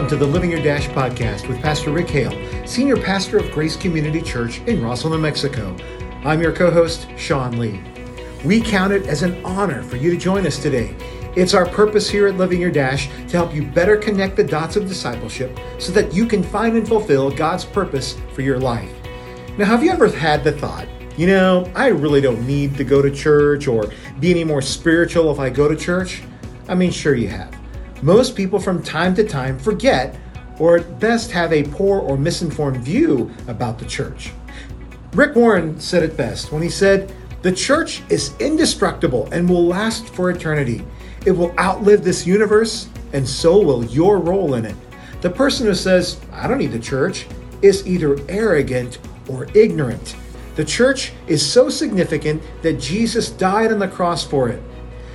Welcome to the Living Your Dash podcast with Pastor Rick Hale, Senior Pastor of Grace Community Church in Roswell, New Mexico. I'm your co host, Sean Lee. We count it as an honor for you to join us today. It's our purpose here at Living Your Dash to help you better connect the dots of discipleship so that you can find and fulfill God's purpose for your life. Now, have you ever had the thought, you know, I really don't need to go to church or be any more spiritual if I go to church? I mean, sure you have. Most people from time to time forget or at best have a poor or misinformed view about the church. Rick Warren said it best when he said, The church is indestructible and will last for eternity. It will outlive this universe, and so will your role in it. The person who says, I don't need the church, is either arrogant or ignorant. The church is so significant that Jesus died on the cross for it.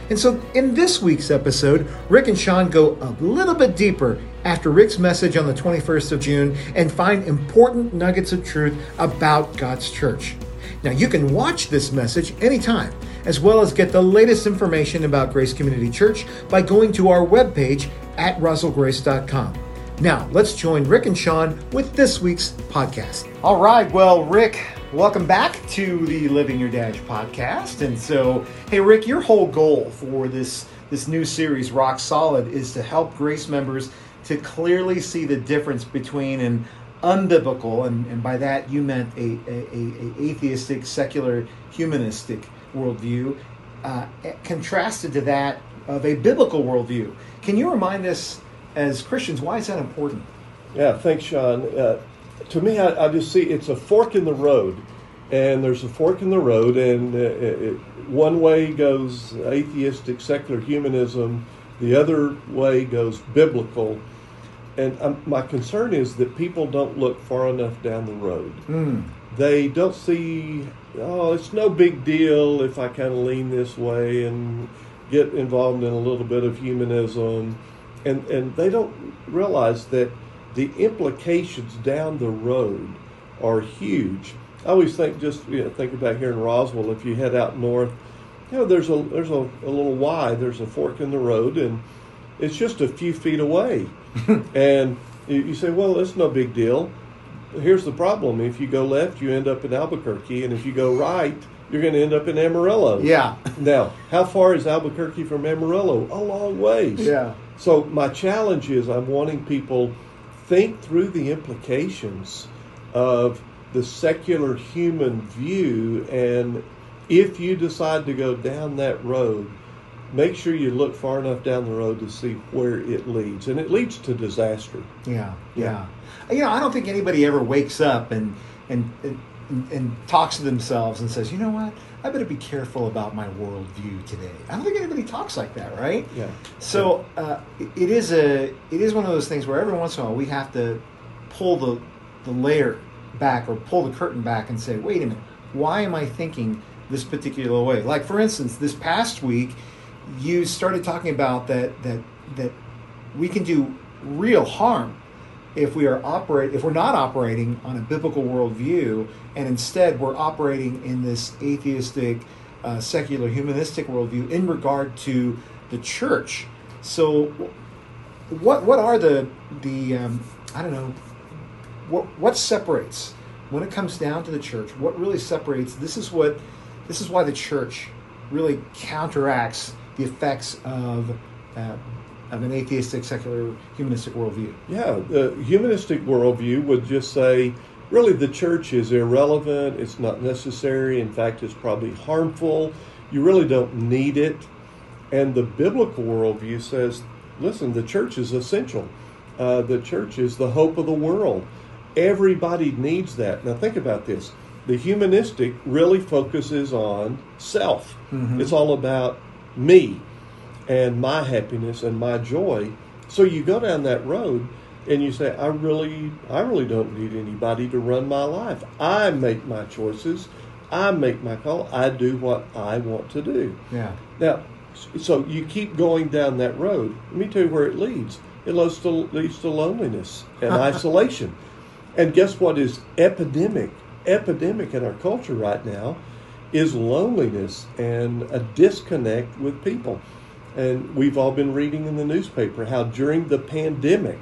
And so, in this week's episode, Rick and Sean go a little bit deeper after Rick's message on the 21st of June and find important nuggets of truth about God's church. Now, you can watch this message anytime, as well as get the latest information about Grace Community Church by going to our webpage at roswellgrace.com. Now, let's join Rick and Sean with this week's podcast. All right, well, Rick, welcome back to the Living Your Dash podcast. And so, hey, Rick, your whole goal for this this new series, Rock Solid, is to help Grace members to clearly see the difference between an unbiblical, and, and by that you meant a, a, a atheistic, secular, humanistic worldview, uh, contrasted to that of a biblical worldview. Can you remind us, as Christians, why is that important? Yeah, thanks, Sean. Uh, to me, I, I, just see it's a fork in the road, and there's a fork in the road, and uh, it, one way goes atheistic, secular humanism, the other way goes biblical. And um, my concern is that people don't look far enough down the road. Mm. They don't see, oh, it's no big deal if I kind of lean this way and get involved in a little bit of humanism. And, and they don't realize that the implications down the road are huge. I always think just you know, think about here in Roswell. If you head out north, you know there's a there's a, a little Y. There's a fork in the road, and it's just a few feet away. and you, you say, well, it's no big deal. Here's the problem: if you go left, you end up in Albuquerque, and if you go right, you're going to end up in Amarillo. Yeah. now, how far is Albuquerque from Amarillo? A long ways. Yeah. So my challenge is I'm wanting people think through the implications of the secular human view. And if you decide to go down that road, make sure you look far enough down the road to see where it leads. And it leads to disaster. Yeah, yeah. You know, I don't think anybody ever wakes up and, and, and and, and, talks to themselves and says, you know what, I better be careful about my worldview today. I don't think anybody talks like that, right? Yeah. So uh, it is a it is one of those things where every once in a while we have to pull the the layer back or pull the curtain back and say, wait a minute, why am I thinking this particular way? Like for instance, this past week, you started talking about that that that we can do real harm if we are operate if we're not operating on a biblical worldview and instead we're operating in this atheistic uh, secular humanistic worldview in regard to the church. So what what are the the um, i don't know what what separates when it comes down to the church what really separates this is what this is why the church really counteracts the effects of uh, of an atheistic, secular, humanistic worldview. Yeah, the humanistic worldview would just say, really, the church is irrelevant, it's not necessary, in fact, it's probably harmful, you really don't need it. And the biblical worldview says, listen, the church is essential. Uh, the church is the hope of the world. Everybody needs that. Now, think about this. The humanistic really focuses on self. Mm-hmm. It's all about me and my happiness and my joy. So you go down that road and you say, I really, I really don't need anybody to run my life. I make my choices. I make my call. I do what I want to do. Yeah. Now, so you keep going down that road. Let me tell you where it leads. It leads to, leads to loneliness and isolation. And guess what is epidemic? Epidemic in our culture right now is loneliness and a disconnect with people. And we've all been reading in the newspaper how during the pandemic,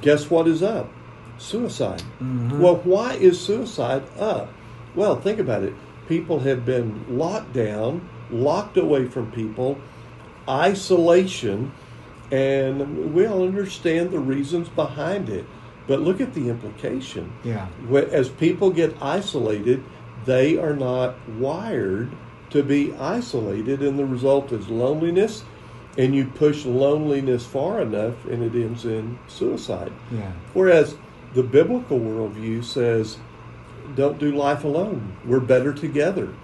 guess what is up? Suicide. Mm-hmm. Well, why is suicide up? Well, think about it. People have been locked down, locked away from people, isolation, and we all understand the reasons behind it. But look at the implication. Yeah. As people get isolated, they are not wired to be isolated, and the result is loneliness. And you push loneliness far enough, and it ends in suicide. Yeah. Whereas the biblical worldview says, don't do life alone. We're better together.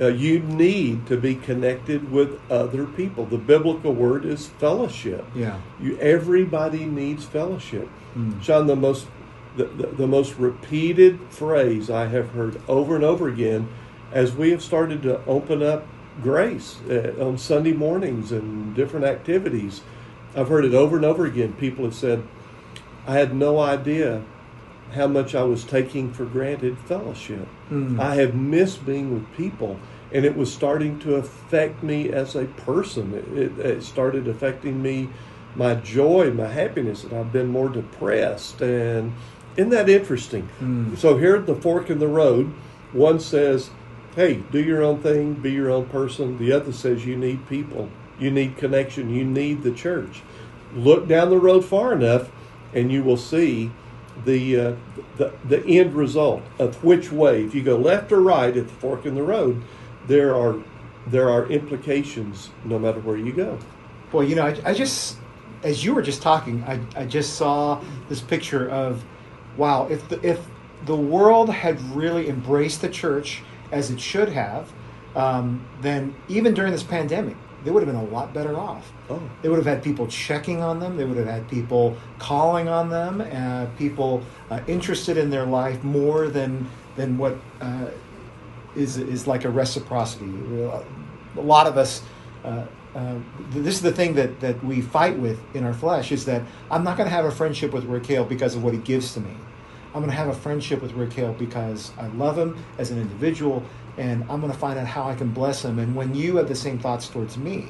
Uh, you need to be connected with other people. The biblical word is fellowship. Yeah. You, everybody needs fellowship. Mm. Sean, the most the, the, the most repeated phrase I have heard over and over again as we have started to open up grace uh, on Sunday mornings and different activities. I've heard it over and over again. People have said, I had no idea how much I was taking for granted fellowship. Mm. I have missed being with people, and it was starting to affect me as a person. It, it, it started affecting me, my joy, my happiness, and I've been more depressed. And isn't that interesting? Mm. So here at the fork in the road, one says, "Hey, do your own thing, be your own person." The other says, "You need people, you need connection, you need the church." Look down the road far enough, and you will see the, uh, the the end result of which way. If you go left or right at the fork in the road, there are there are implications no matter where you go. Boy, you know, I, I just, as you were just talking, I, I just saw this picture of, wow, if the, if the world had really embraced the church as it should have, um, then even during this pandemic, they would have been a lot better off. Oh. They would have had people checking on them. They would have had people calling on them. Uh, people uh, interested in their life more than than what uh, is is like a reciprocity. A lot of us. Uh, uh, this is the thing that, that we fight with in our flesh is that I'm not going to have a friendship with Hale because of what he gives to me. I'm going to have a friendship with Rick Hale because I love him as an individual and I'm going to find out how I can bless him. And when you have the same thoughts towards me,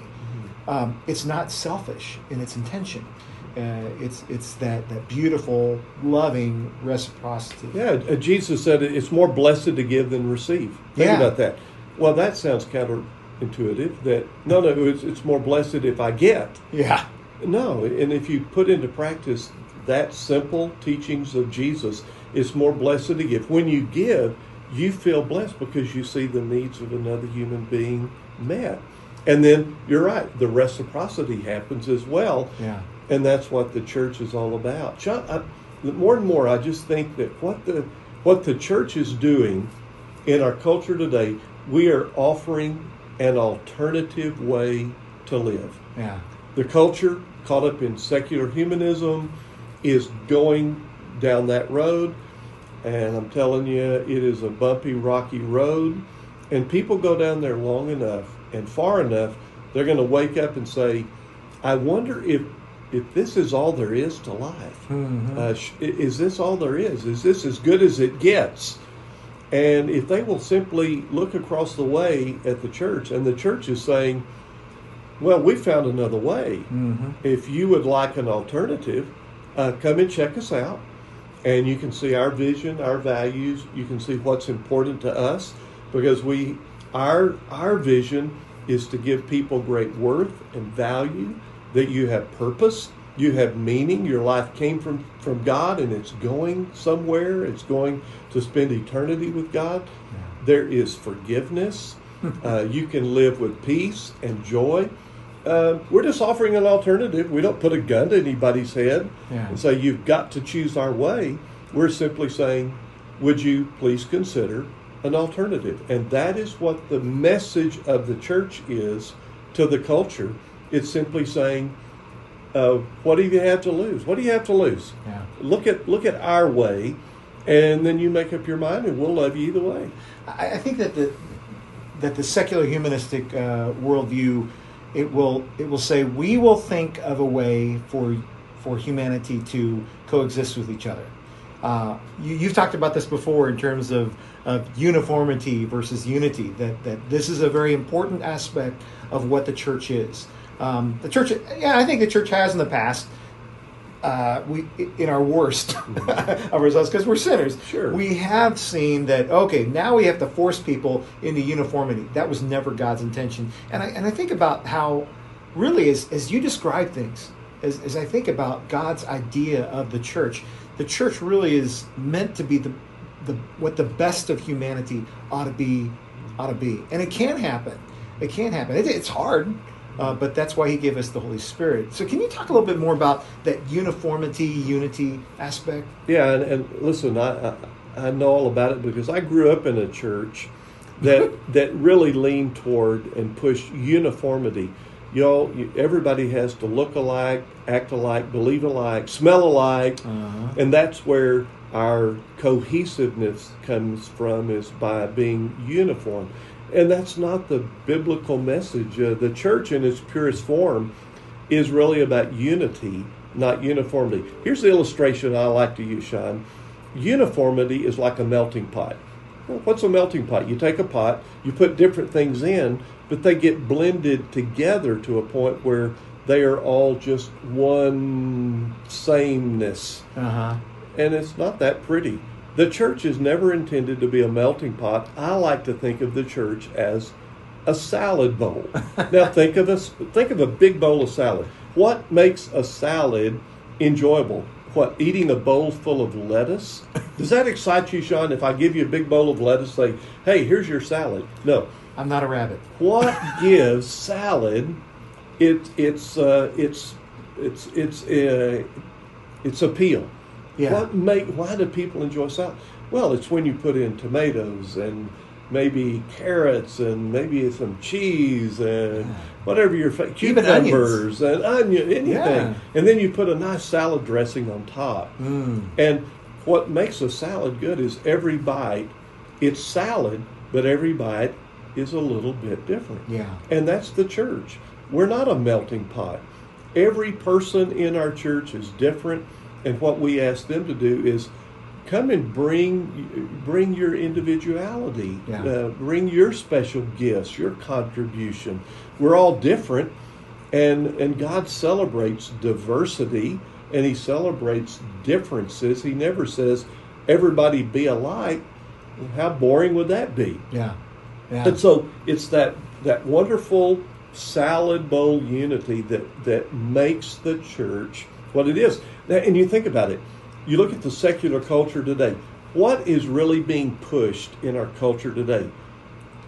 um, it's not selfish in its intention. Uh, it's it's that, that beautiful, loving reciprocity. Yeah, uh, Jesus said it's more blessed to give than receive. Think Yeah. about that. Well, that sounds counterintuitive. That no, no, it's, it's more blessed if I get. Yeah. No, and if you put into practice that simple teachings of Jesus, is more blessed to give. When you give, you feel blessed because you see the needs of another human being met. And then you're right, the reciprocity happens as well. Yeah. And that's what the church is all about. John, I, more and more, I just think that what the what the church is doing in our culture today, we are offering an alternative way to live. Yeah. The culture, caught up in secular humanism, is going down that road. And I'm telling you, it is a bumpy, rocky road. And people go down there long enough and far enough, they're going to wake up and say, I wonder if, if this is all there is to life. Mhm. Uh, is this all there is? Is this as good as it gets? And if they will simply look across the way at the church, and the church is saying, well, we found another way. Mhm. If you would like an alternative, uh, come and check us out. And you can see our vision, our values. You can see what's important to us because we, our, our vision is to give people great worth and value, that you have purpose, you have meaning. Your life came from, from God and it's going somewhere, it's going to spend eternity with God. There is forgiveness. uh, you can live with peace and joy. Uh, we're just offering an alternative. We don't put a gun to anybody's head Yeah. and say, you've got to choose our way. We're simply saying, would you please consider an alternative? And that is what the message of the church is to the culture. It's simply saying, uh, what do you have to lose? What do you have to lose? Yeah. Look at look at our way, and then you make up your mind, and we'll love you either way. I, I think that the that the secular humanistic uh, worldview it will it will say we will think of a way for for humanity to coexist with each other. Uh, you, you've talked about this before in terms of, of uniformity versus unity. That that this is a very important aspect of what the church is. Um, the church, yeah, I think the church has in the past uh, we in our worst of ourselves because we're sinners. Sure. We have seen that. Okay, now we have to force people into uniformity. That was never God's intention. And I and I think about how, really, as as you describe things, as as I think about God's idea of the church, the church really is meant to be the the what the best of humanity ought to be ought to be, and it can happen. It can happen. It, it's hard. Uh, but that's why he gave us the Holy Spirit. So, can you talk a little bit more about that uniformity, unity aspect? Yeah, and, and listen, I, I, I know all about it because I grew up in a church that that really leaned toward and pushed uniformity. Y'all, you, everybody has to look alike, act alike, believe alike, smell alike, Uh-huh. and that's where our cohesiveness comes from is by being uniform. And that's not the biblical message. Uh, the church, in its purest form, is really about unity, not uniformity. Here's the illustration I like to use, Sean. Uniformity is like a melting pot. Well, what's a melting pot? You take a pot, you put different things in, but they get blended together to a point where they are all just one sameness Uh huh. and it's not that pretty. The church is never intended to be a melting pot. I like to think of the church as a salad bowl. now think of a think of a big bowl of salad. What makes a salad enjoyable? What eating a bowl full of lettuce? Does that excite you, Sean? If I give you a big bowl of lettuce, say, "Hey, here's your salad." No. I'm not a rabbit. What gives salad? It it's uh, it's it's it's uh, it's appeal. Yeah. What make? Why do people enjoy salad? Well, it's when you put in tomatoes and maybe carrots and maybe some cheese and whatever your fa- cucumbers and onion anything, Yeah. and then you put a nice salad dressing on top. Mm. And what makes a salad good is every bite. It's salad, but every bite is a little bit different. Yeah. And that's the church. We're not a melting pot. Every person in our church is different, and what we ask them to do is come and bring bring your individuality, Yeah. uh, bring your special gifts, your contribution. We're all different, and and God celebrates diversity, and He celebrates differences. He never says everybody be alike. How boring would that be? Yeah. Yeah. And so it's that that wonderful salad bowl unity that that makes the church what it is. Now, and you think about it. You look at the secular culture today. What is really being pushed in our culture today?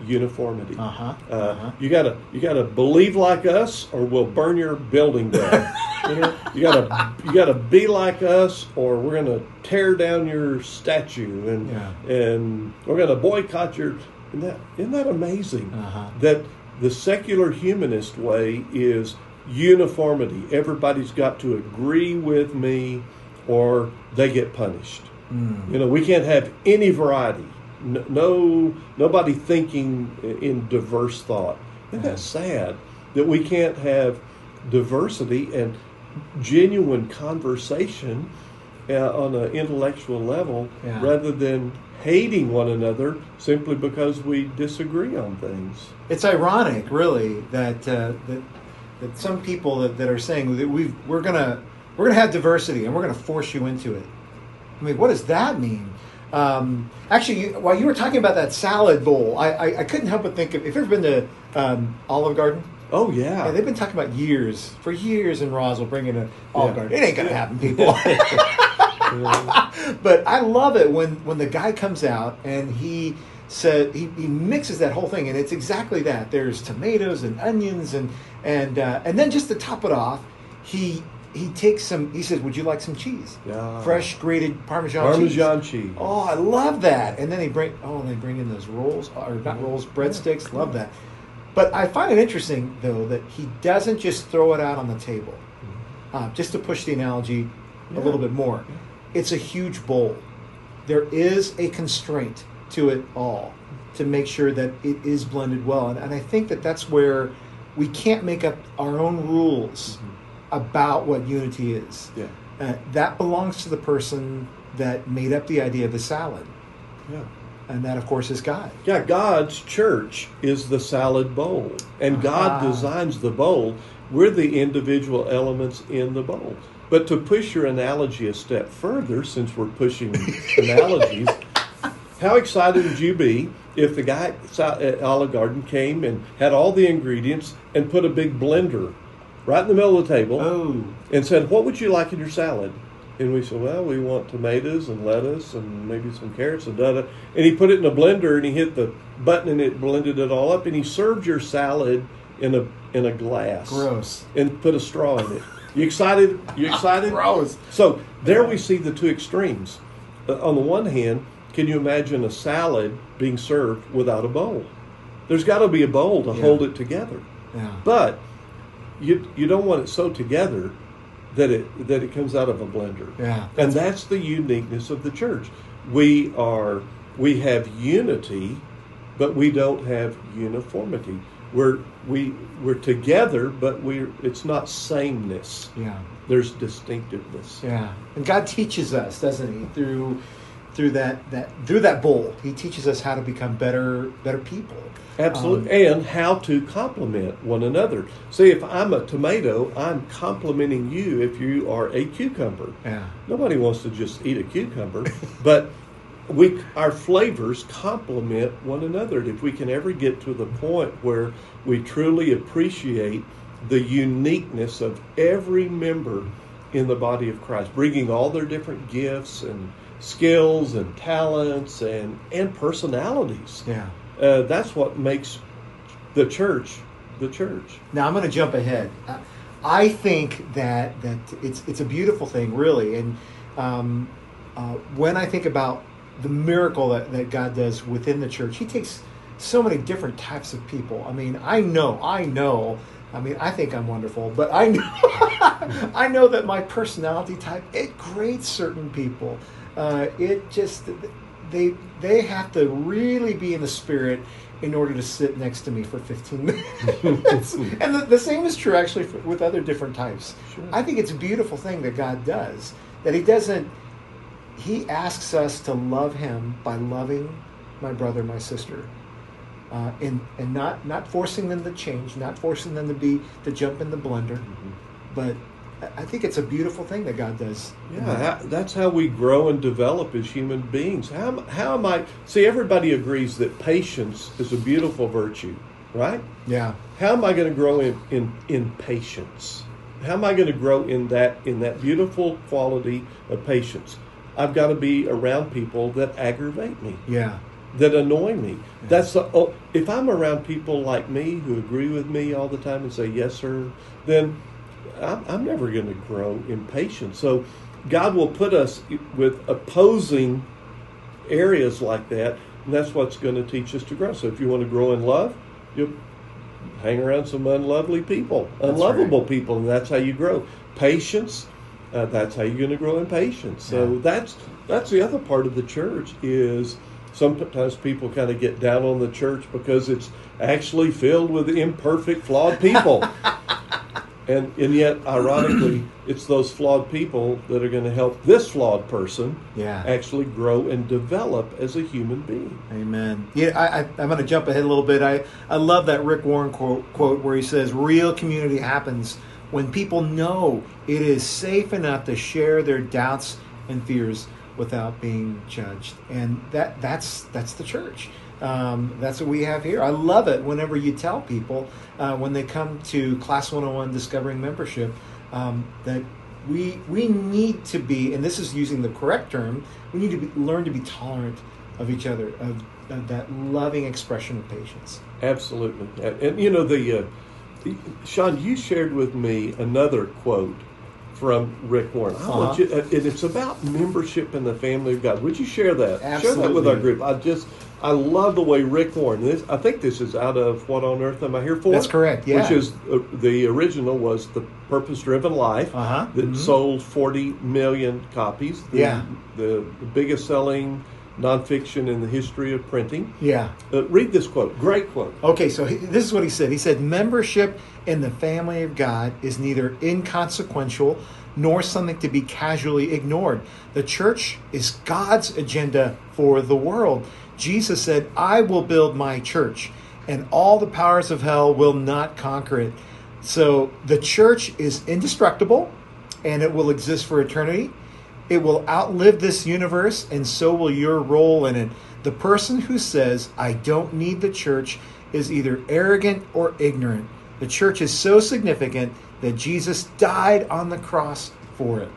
Uniformity. Uh-huh, Uh, uh-huh. You gotta you gotta believe like us, or we'll burn your building down. you, know, you gotta you gotta be like us, or we're gonna tear down your statue, and Yeah. and we're gonna boycott your. Isn't that isn't that amazing? Uh-huh. That the secular humanist way is uniformity. Everybody's got to agree with me, or they get punished. Mm. You know, we can't have any variety. No, no nobody thinking in diverse thought. Isn't that sad that we can't have diversity and genuine conversation uh, on an intellectual level Yeah. rather than hating one another simply because we disagree on things? It's ironic, really, that uh, that that some people that, that are saying that we we're gonna we're gonna have diversity and we're gonna force you into it. I mean, what does that mean? Um, actually, you, while you were talking about that salad bowl, I, I, I couldn't help but think of. If you've ever been to um, Olive Garden, Oh yeah, yeah, they've been talking about years for years in Roswell bringing an Olive Yeah. Garden. It ain't gonna happen, people. but I love it when when the guy comes out and he said he, he mixes that whole thing and it's exactly that. There's tomatoes and onions and and uh, and then just to top it off, he he takes some. He says, "Would you like some cheese? Yeah. Fresh grated Parmesan, cheese Parmesan cheese." cheese. Oh, I love that. And then they bring oh they bring in those rolls or not rolls breadsticks. Love that. But I find it interesting though that he doesn't just throw it out on the table. Uh, just to push the analogy a little bit more, it's a huge bowl. There is a constraint to it all to make sure that it is blended well, and, and I think that that's where we can't make up our own rules about what unity is. Yeah. Uh, that belongs to the person that made up the idea of the salad, Yeah. and that of course is God. Yeah, God's church is the salad bowl, and God Ah. designs the bowl. We're the individual elements in the bowl. But to push your analogy a step further, since we're pushing analogies, how excited would you be if the guy at Olive Garden came and had all the ingredients and put a big blender right in the middle of the table Oh, and said, What would you like in your salad? And we said, Well, we want tomatoes and lettuce and maybe some carrots and da da. And he put it in a blender and he hit the button and it blended it all up and he served your salad in a in a glass. gross. And put a straw in it. You excited? You excited? Gross. So there we see the two extremes. Uh, on the one hand, can you imagine a salad being served without a bowl? There's got to be a bowl to Yeah. hold it together. Yeah. But you you don't want it so together that it that it comes out of a blender. Yeah. And that's the uniqueness of the church. We are we have unity, but we don't have uniformity. We're we we're together, but we it's not sameness. Yeah. There's distinctiveness. Yeah. And God teaches us, doesn't he, through through that, that through that bowl. He teaches us how to become better better people. Absolutely. Um, and how to complement one another. See, if I'm a tomato, I'm complimenting you if you are a cucumber. Yeah. Nobody wants to just eat a cucumber, but we our flavors complement one another. And if we can ever get to the point where we truly appreciate the uniqueness of every member in the body of Christ, bringing all their different gifts and skills and talents and and personalities. Yeah. Uh, that's what makes the church the church. Now I'm going to jump ahead. I- I think that that it's it's a beautiful thing, really. And um, uh, when I think about the miracle that, that God does within the church, He takes so many different types of people. I mean, I know, I know. I mean, I think I'm wonderful, but I know, I know that my personality type it grates certain people. Uh, it just they they have to really be in the spirit in order to sit next to me for 15 minutes. and the, the same is true actually for, with other different types. Sure. I think it's a beautiful thing that God does. That He doesn't, He asks us to love Him by loving my brother, my sister. Uh, and and not, not forcing them to change, not forcing them to be to jump in the blender, but I- think it's a beautiful thing that God does. Yeah, how, that's how we grow and develop as human beings. How, am- how am I? See, everybody agrees that patience is a beautiful virtue, right? yeah, How am I going to grow in, in, in patience? How am I going to grow in that in that beautiful quality of patience? I've got to be around people that aggravate me, yeah, that annoy me. That's the, oh, if I'm around people like me who agree with me all the time and say yes sir, then I'm, I'm never going to grow in patience. So God will put us with opposing areas like that, and that's what's going to teach us to grow. So if you want to grow in love, you hang around some unlovely people, unlovable right. people, and that's how you grow. Patience, uh, that's how you're going to grow in patience. So Yeah. that's that's the other part of the church is sometimes people kind of get down on the church because it's actually filled with imperfect, flawed people. And, and yet, ironically, it's those flawed people that are going to help this flawed person yeah. actually grow and develop as a human being. Amen. Yeah, I, I, I'm going to jump ahead a little bit. I, I love that Rick Warren quote, quote where he says, Real community happens when people know it is safe enough to share their doubts and fears without being judged. And that that's that's the church. Um, that's what we have here. I love it whenever you tell people uh, when they come to Class 101 Discovering Membership um, that we we need to be, and this is using the correct term, we need to be, learn to be tolerant of each other, of, of that loving expression of patience. Absolutely. And, you know, the uh, Sean, you shared with me another quote from Rick Warren. Uh-huh. you, and it's about membership in the family of God. Would you share that? Share that with our group. I just, I love the way Rick Warren. This, I think this is out of What on Earth Am I Here For? That's correct, yeah. Which is uh, the original was the Purpose Driven Life Uh-huh. that Mhm. sold 40 million copies. The, Yeah. the, the biggest selling nonfiction in the history of printing. Yeah. Uh, read this quote. Great quote. Okay, so he, this is what he said. He said, Membership in the family of God is neither inconsequential nor something to be casually ignored. The church is God's agenda for the world. Jesus said, I will build my church, and all the powers of hell will not conquer it. So the church is indestructible, and it will exist for eternity. It will outlive this universe, and so will your role in it. The person who says, I don't need the church, is either arrogant or ignorant. The church is so significant that Jesus died on the cross for it.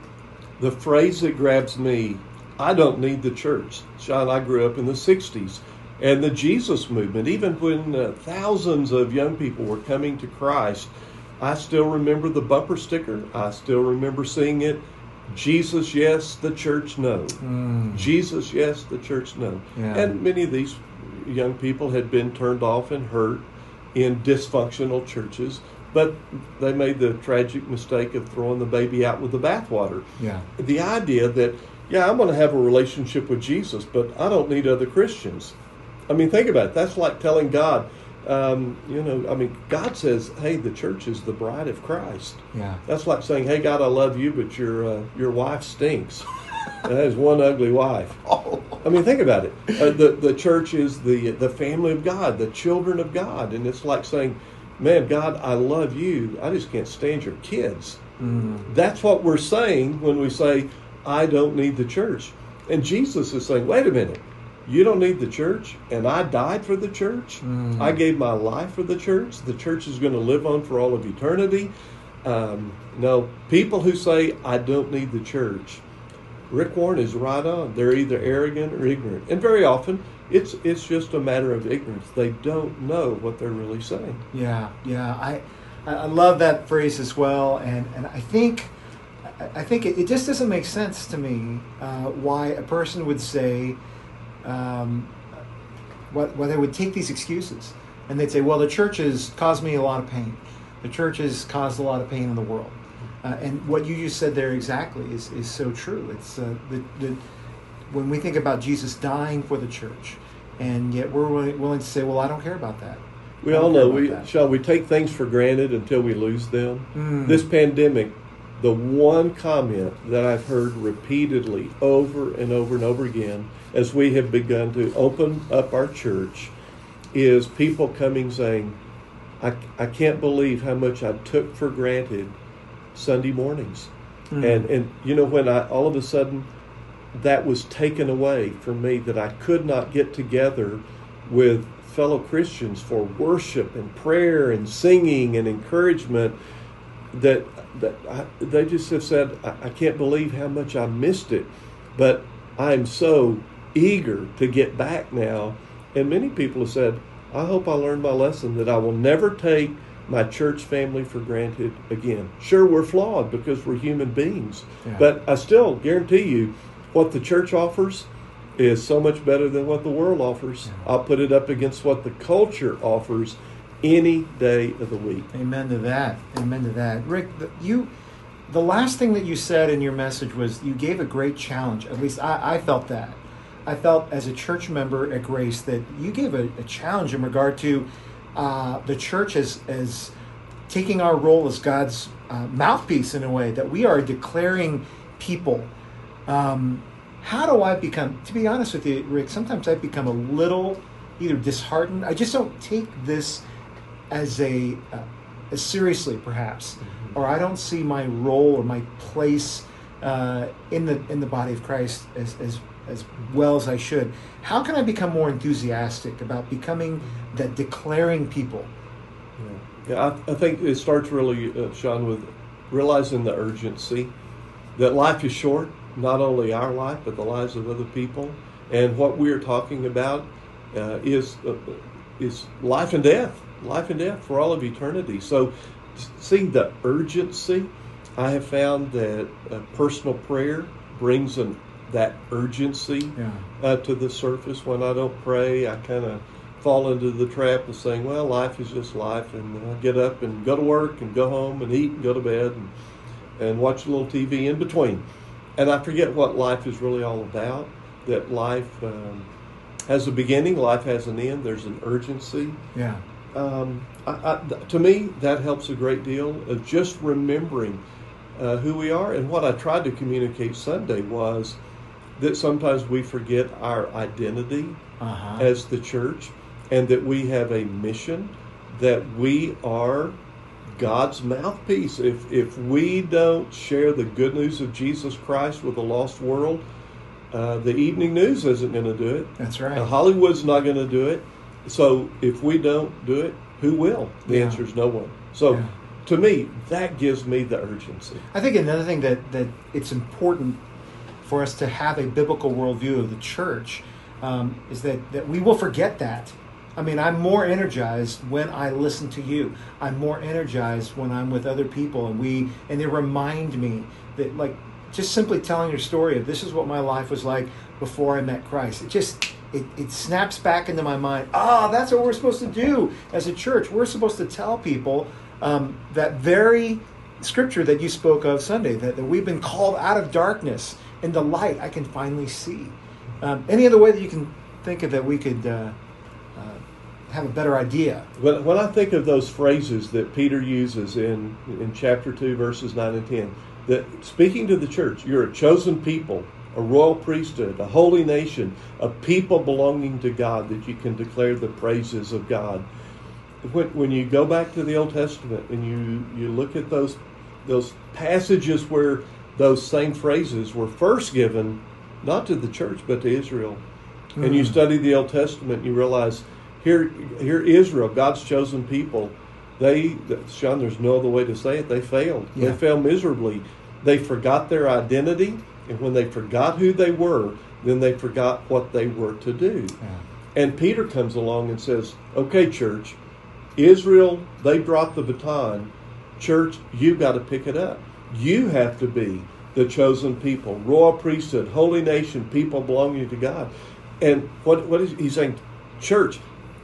The phrase that grabs me I don't need the church. Sean, I grew up in the 60s. And the Jesus movement, even when uh, thousands of young people were coming to Christ, I still remember the bumper sticker. I still remember seeing it. Jesus, yes, the church, no. Mm. Jesus, yes, the church, no. Yeah. And many of these young people had been turned off and hurt in dysfunctional churches, but they made the tragic mistake of throwing the baby out with the bathwater. Yeah. The idea that, yeah, I'm going to have a relationship with Jesus, but I don't need other Christians. I mean, think about it. That's like telling God, um, you know, I mean, God says, "Hey, the church is the bride of Christ." Yeah. That's like saying, "Hey, God, I love you, but your uh, your wife stinks." that is one ugly wife. Oh. I mean, think about it. Uh, the the church is the the family of God, the children of God, and it's like saying, "Man, God, I love you. I just can't stand your kids." Mm. That's what we're saying when we say, "I don't need the church." And Jesus is saying, "Wait a minute." You don't need the church, and I died for the church. Mm. I gave my life for the church. The church is going to live on for all of eternity. Um, no, people who say, I don't need the church, Rick Warren is right on. They're either arrogant or ignorant. And very often, it's it's just a matter of ignorance. They don't know what they're really saying. Yeah, yeah. I I love that phrase as well, and and I think I think it, it just doesn't make sense to me uh, why a person would say um, what, well, they would take these excuses and they'd say, well, the church has caused me a lot of pain. The church has caused a lot of pain in the world. Uh, and what you just said there exactly is, is so true. It's uh, the, the, when we think about Jesus dying for the church, and yet we're willing, willing to say, well, I don't care about that. We all know we shall we take things for granted until we lose them. Mm. This pandemic, the one comment that I've heard repeatedly over and over and over again as we have begun to open up our church is people coming saying, I, I can't believe how much I took for granted Sunday mornings. Mm-hmm. And, and, you know, when I all of a sudden that was taken away from me, that I could not get together with fellow Christians for worship and prayer and singing and encouragement, that, that I, they just have said, I, I can't believe how much I missed it. But I'm so eager to get back now. And many people have said, I hope I learned my lesson that I will never take my church family for granted again. Sure, we're flawed because we're human beings, yeah. but I still guarantee you what the church offers is so much better than what the world offers. Yeah. I'll put it up against what the culture offers any day of the week. Amen to that. Amen to that. Rick, you the last thing that you said in your message was you gave a great challenge. At least I, I felt that. I felt as a church member at Grace that you gave a, a challenge in regard to uh, the church as, as taking our role as God's uh, mouthpiece in a way that we are declaring people. Um, how do I become, to be honest with you, Rick, sometimes I become a little either disheartened. I just don't take this as a, uh, as seriously perhaps, mm-hmm. or I don't see my role or my place uh, in the in the body of Christ as, as as well as I should. How can I become more enthusiastic about becoming that declaring people? Yeah, yeah I, I think it starts really, uh, Sean, with realizing the urgency that life is short, not only our life, but the lives of other people. And what we're talking about uh, is, uh, is life and death, life and death for all of eternity. So, seeing the urgency, I have found that uh, personal prayer brings an that urgency yeah. uh, to the surface. When I don't pray, I kind of fall into the trap of saying, "Well, life is just life," and I get up and go to work and go home and eat and go to bed and, and watch a little TV in between, and I forget what life is really all about. That life um, has a beginning, life has an end. There's an urgency. Yeah. Um, I, I, to me, that helps a great deal of just remembering uh, who we are. And what I tried to communicate Sunday was that sometimes we forget our identity uh-huh. as the church and that we have a mission that we are God's mouthpiece. If if we don't share the good news of Jesus Christ with the lost world, uh, the evening news isn't going to do it. That's right. Uh, Hollywood's not going to do it. So if we don't do it, who will? The Yeah. answer is no one. So Yeah. to me, that gives me the urgency. I think another thing that, that it's important for us to have a biblical worldview of the church um, is that, that we will forget that. I mean, I'm more energized when I listen to you. I'm more energized when I'm with other people, and we and they remind me that, like, just simply telling your story of this is what my life was like before I met Christ. It just it, it snaps back into my mind. Ah, that's what we're supposed to do as a church. We're supposed to tell people um, that very scripture that you spoke of Sunday that, that we've been called out of darkness into light. I can finally see. Um, any other way that you can think of that we could uh, uh, have a better idea? When, when I think of those phrases that Peter uses in, in chapter 2, verses 9 and 10, that speaking to the church, you're a chosen people, a royal priesthood, a holy nation, a people belonging to God, that you can declare the praises of God. When, when you go back to the Old Testament and you, you look at those, those passages where those same phrases were first given, not to the church, but to Israel, and you Mm. study the Old Testament, you realize here, here Israel, God's chosen people, they, Sean, there's no other way to say it, they failed. Yeah. They failed miserably. They forgot their identity, and when they forgot who they were, then they forgot what they were to do. And Peter comes along and says, Okay, church, Israel, they dropped the baton. Church, you've got to pick it up. You have to be the chosen people, royal priesthood, holy nation, people belonging to God. And what, what is he saying? Church,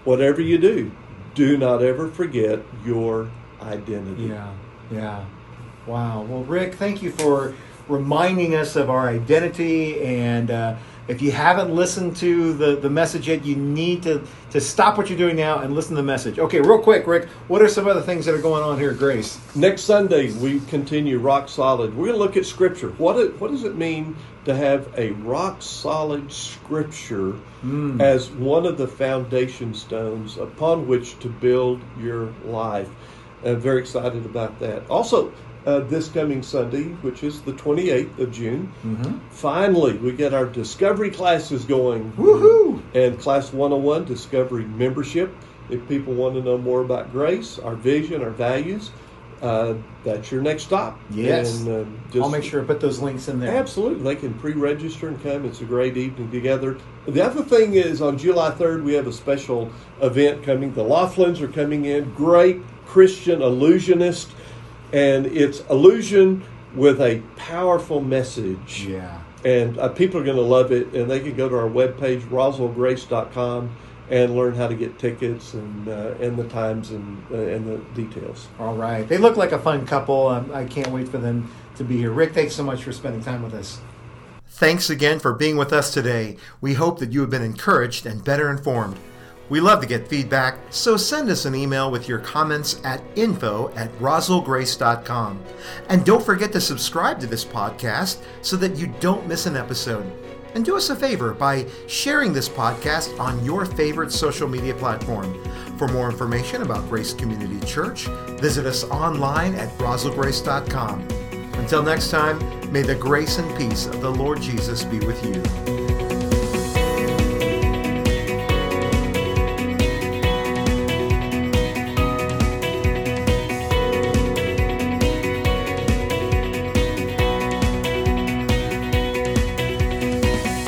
whatever you do, do not ever forget your identity. Yeah, yeah. Wow. Well, Rick, thank you for reminding us of our identity. And uh, if you haven't listened to the, the message yet, you need to, to stop what you're doing now and listen to the message. Okay, real quick, Rick, what are some other things that are going on here Grace? Next Sunday, we continue rock solid. We're going to look at Scripture. What, it, what does it mean to have a rock solid Scripture as one of the foundation stones upon which to build your life? I'm very excited about that. Also, uh, this coming Sunday, which is the 28th of June, finally we get our discovery classes going. Woohoo! And Class 101 Discovery membership. If people want to know more about grace, our vision, our values, uh, that's your next stop. Yes. And, uh, just, I'll make sure to put those links in there. Absolutely. They can pre register and come. It's a great evening together. The other thing is on July 3rd, we have a special event coming. The Laughlins are coming in. Great Christian illusionist. And it's illusion with a powerful message. Yeah. And uh, people are going to love it. And they can go to our webpage, roswellgrace.com, and learn how to get tickets and, uh, and the times and, uh, and the details. All right. They look like a fun couple. Um, I can't wait for them to be here. Rick, thanks so much for spending time with us. Thanks again for being with us today. We hope that you have been encouraged and better informed. We love to get feedback, so send us an email with your comments at info at roswellgrace.com. And don't forget to subscribe to this podcast so that you don't miss an episode. And do us a favor by sharing this podcast on your favorite social media platform. For more information about Grace Community Church, visit us online at roswellgrace.com. Until next time, may the grace and peace of the Lord Jesus be with you.